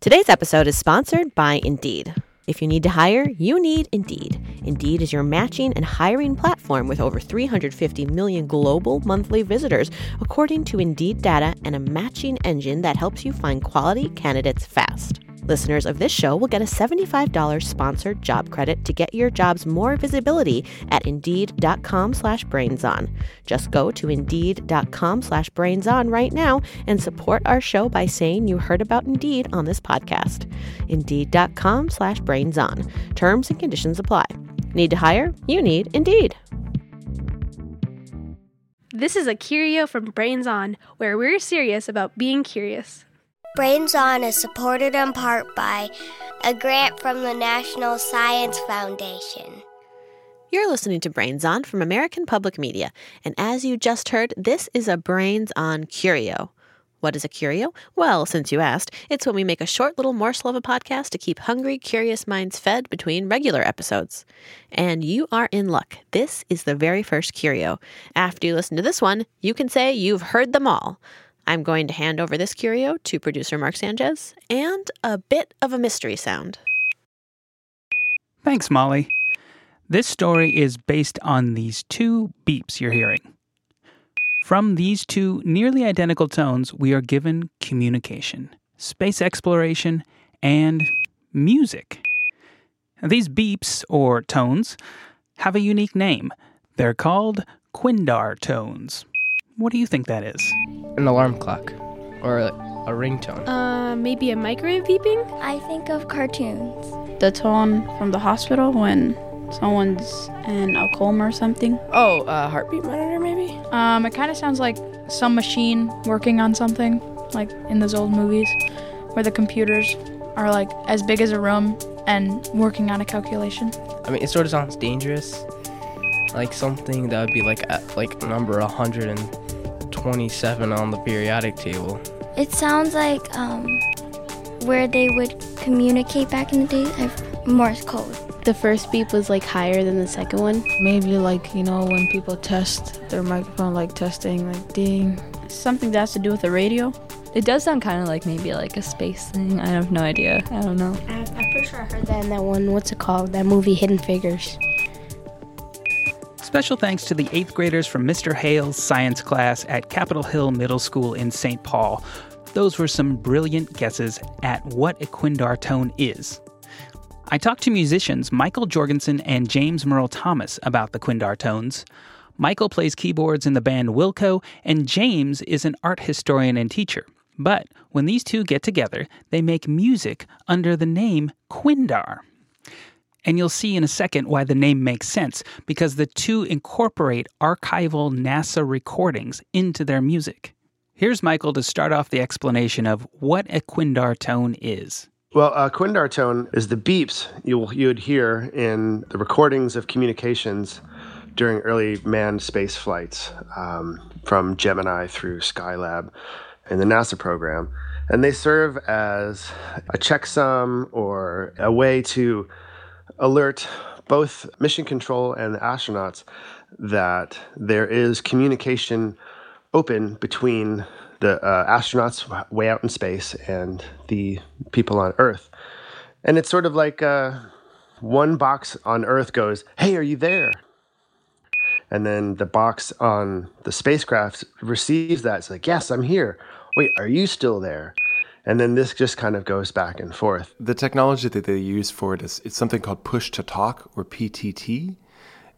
Today's episode is sponsored by Indeed. If you need to hire, you need Indeed. Indeed is your matching and hiring platform with over 350 million global monthly visitors, according to Indeed data, and a matching engine that helps you find quality candidates fast. Listeners of this show will get a $75 sponsored job credit to get your jobs more visibility at Indeed.com slash BrainsOn. Just go to Indeed.com slash BrainsOn right now and support our show by saying you heard about Indeed on this podcast. Indeed.com slash BrainsOn. Terms and conditions apply. Need to hire? You need Indeed. This is a curio from Brains On, where we're serious about being curious. Brains On is supported in part by a grant from the National Science Foundation. You're listening to Brains On from American Public Media, and as you just heard, this is a Brains On Curio. What is a curio? Well, since you asked, it's when we make a short little morsel of a podcast to keep hungry, curious minds fed between regular episodes. And you are in luck. This is the very first curio. After you listen to this one, you can say you've heard them all. I'm going to hand over this curio to producer Mark Sanchez and a bit of a mystery sound. Thanks, Molly. This story is based on these two beeps you're hearing. From these two nearly identical tones, we are given communication, space exploration, and music. These beeps, or tones, have a unique name. They're called Quindar tones. What do you think that is? An alarm clock or a, a ringtone. Uh, maybe a microwave beeping? I think of cartoons. the tone from the hospital when someone's in a coma or something. Oh, a heartbeat monitor maybe? Um, it kind of sounds like some machine working on something, like in those old movies, where the computers are like as big as a room and working on a calculation. I mean, it sort of sounds dangerous. Like something that would be like at like number 127 on the periodic table. It sounds like um, where they would communicate back in the day. I've Morse code. The first beep was like higher than the second one. Maybe like, you know, when people test their microphone, like testing, like ding. Something that has to do with the radio. It does sound kind of like maybe like a space thing. I have no idea. I don't know. I'm pretty sure I heard that in that one, what's it called? That movie, Hidden Figures. Special thanks to the eighth graders from Mr. Hale's science class at Capitol Hill Middle School in St. Paul. Those were some brilliant guesses at what a Quindar tone is. I talked to musicians Mikael Jorgensen and James Merle Thomas about the Quindar tones. Michael plays keyboards in the band Wilco, and James is an art historian and teacher. But when these two get together, they make music under the name Quindar. And you'll see in a second why the name makes sense, because the two incorporate archival NASA recordings into their music. Here's Mikael to start off the explanation of what a Quindar tone is. Well, a Quindar tone is the beeps you you would hear in the recordings of communications during early manned space flights um, from Gemini through Skylab in the NASA program. And they serve as a checksum or a way to alert both mission control and the astronauts that there is communication open between the uh, astronauts way out in space and the people on Earth. And it's sort of like uh, one box on Earth goes, Hey, are you there? And then the box on the spacecraft receives that. It's like, Yes, I'm here. Wait, are you still there? And then this just kind of goes back and forth. The technology that they use for it is it's something called push to talk or PTT.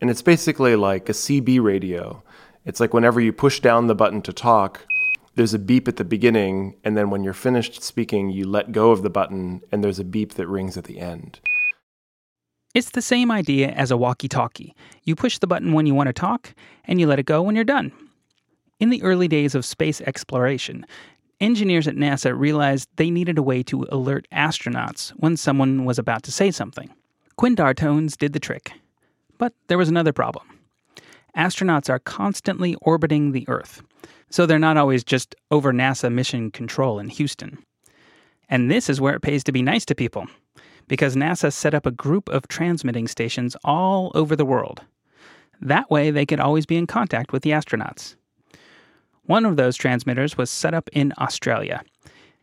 And it's basically like a CB radio. It's like whenever you push down the button to talk, there's a beep at the beginning, and then when you're finished speaking, you let go of the button, and there's a beep that rings at the end. It's the same idea as a walkie talkie. You push the button when you want to talk, and you let it go when you're done. In the early days of space exploration, engineers at NASA realized they needed a way to alert astronauts when someone was about to say something. Quindar tones did the trick. But there was another problem. Astronauts are constantly orbiting the Earth, so they're not always just over NASA mission control in Houston. And this is where it pays to be nice to people, because NASA set up a group of transmitting stations all over the world. That way, they could always be in contact with the astronauts. One of those transmitters was set up in Australia.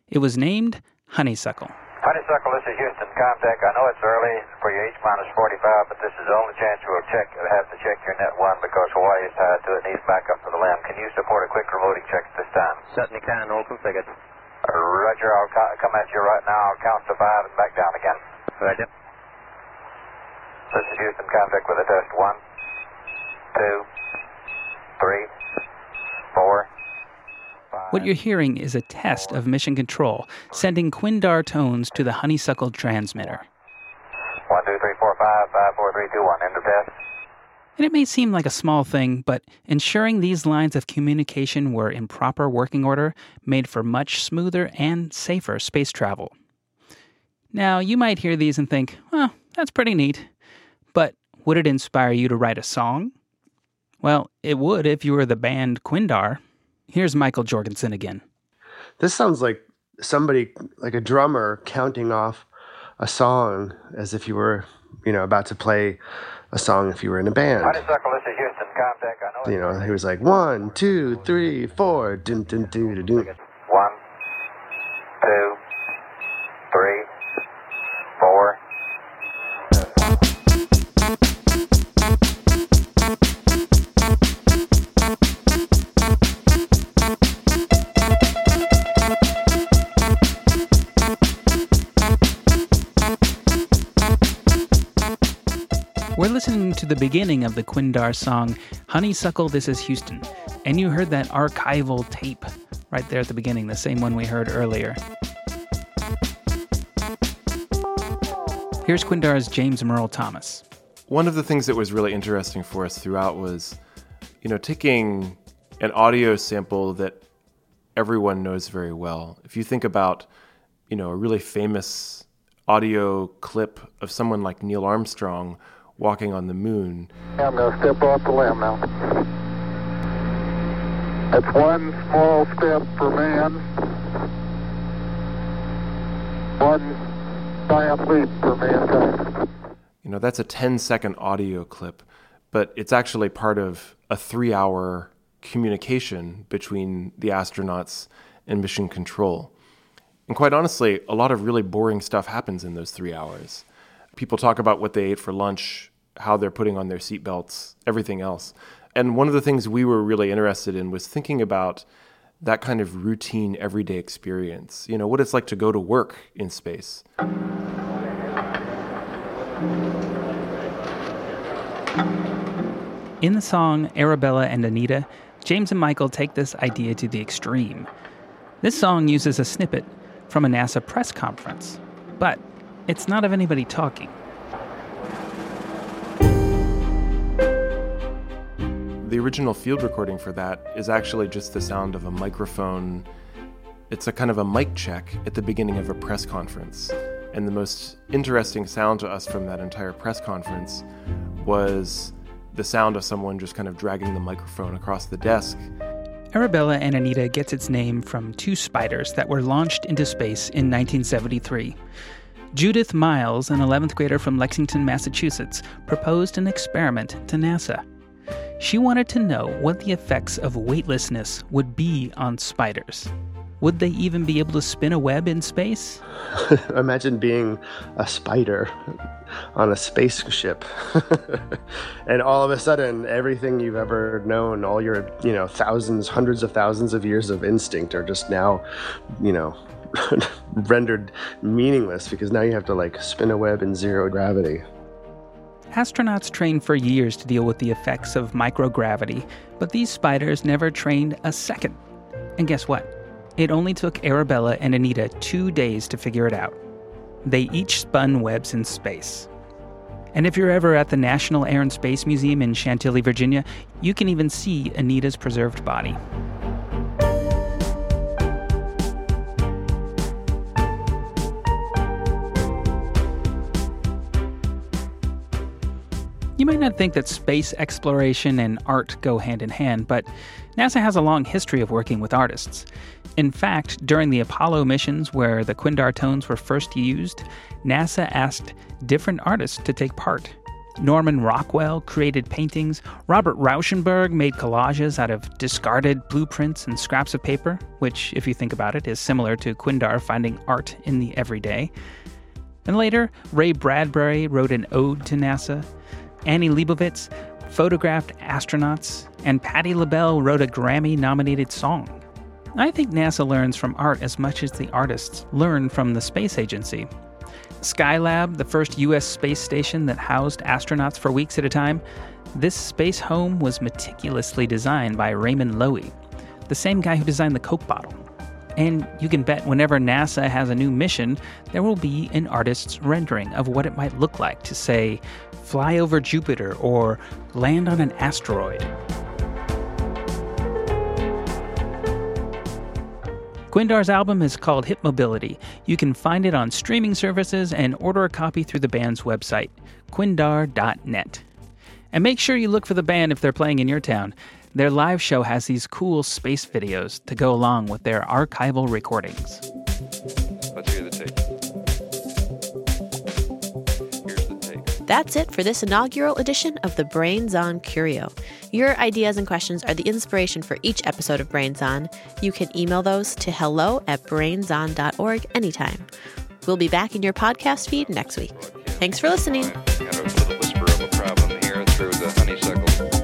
It was named Honeysuckle. Honeysuckle, this is Houston contact. I know it's early for your H minus 45, but this is the only chance we'll check. have to check your net one because Hawaii is tied to it and needs backup for the LEM. Can you support a quick remoting check at this time? Certainly can, all configured. Uh, Roger, I'll ca- come at you right now. I'll count to five and back down again. Roger. This is Houston contact with a test. One, two, three, four. What you're hearing is a test of mission control, sending Quindar tones to the honeysuckle transmitter. One, two, three, four, five, five, four, three, two, one. End of test. And it may seem like a small thing, but ensuring these lines of communication were in proper working order made for much smoother and safer space travel. Now, you might hear these and think, well, that's pretty neat. But would it inspire you to write a song? Well, it would if you were the band Quindar. Here's Mikael Jorgensen again. This sounds like somebody, like a drummer, counting off a song as if you were, you know, about to play a song if you were in a band. Honeysuckle, this is Houston contact. I know. You know, he was like one, two, three, four, dun dun dun dun. dun. To the beginning of the Quindar song, Honeysuckle, This is Houston. And you heard that archival tape right there at the beginning, the same one we heard earlier. Here's Quindar's James Merle Thomas. One of the things that was really interesting for us throughout was, you know, taking an audio sample that everyone knows very well. If you think about, you know, a really famous audio clip of someone like Neil Armstrong walking on the moon. I'm going to step off the LEM now. That's one small step for man, one giant leap for mankind. You know, that's a 10 second audio clip, but it's actually part of a three hour communication between the astronauts and mission control. And quite honestly, a lot of really boring stuff happens in those three hours. People talk about what they ate for lunch, how they're putting on their seatbelts, everything else. And one of the things we were really interested in was thinking about that kind of routine, everyday experience. You know, what it's like to go to work in space. In the song Arabella and Anita, James and Mikael take this idea to the extreme. This song uses a snippet from a NASA press conference, but it's not of anybody talking. The original field recording for that is actually just the sound of a microphone. It's a kind of a mic check at the beginning of a press conference. And the most interesting sound to us from that entire press conference was the sound of someone just kind of dragging the microphone across the desk. Arabella and Anita gets its name from two spiders that were launched into space in 1973. Judith Miles, an 11th grader from Lexington, Massachusetts, proposed an experiment to NASA. She wanted to know what the effects of weightlessness would be on spiders. Would they even be able to spin a web in space? Imagine being a spider on a spaceship. and all of a sudden, everything you've ever known, all your, you know, thousands, hundreds of thousands of years of instinct are just now, you know, rendered meaningless because now you have to like spin a web in zero gravity. Astronauts train for years to deal with the effects of microgravity, but these spiders never trained a second. And guess what? It only took Arabella and Anita two days to figure it out. They each spun webs in space. And if you're ever at the National Air and Space Museum in Chantilly, Virginia, you can even see Anita's preserved body. You might not think that space exploration and art go hand in hand, but NASA has a long history of working with artists. In fact, during the Apollo missions where the Quindar tones were first used, NASA asked different artists to take part. Norman Rockwell created paintings. Robert Rauschenberg made collages out of discarded blueprints and scraps of paper, which, if you think about it, is similar to Quindar finding art in the everyday. And later, Ray Bradbury wrote an ode to NASA. Annie Leibovitz photographed astronauts, and Patti LaBelle wrote a Grammy nominated song. I think NASA learns from art as much as the artists learn from the space agency. Skylab, the first U.S. space station that housed astronauts for weeks at a time, this space home was meticulously designed by Raymond Loewy, the same guy who designed the Coke bottle. And you can bet whenever NASA has a new mission, there will be an artist's rendering of what it might look like to, say, fly over Jupiter or land on an asteroid. Quindar's album is called Hip Mobility. You can find it on streaming services and order a copy through the band's website, quindar.net. And make sure you look for the band if they're playing in your town. Their live show has these cool space videos to go along with their archival recordings. Let's hear the tape. That's it for this inaugural edition of the Brains On Curio. Your ideas and questions are the inspiration for each episode of Brains On. You can email those to hello at brainson.org anytime. We'll be back in your podcast feed next week. Thanks for listening. Through the honeysuckle.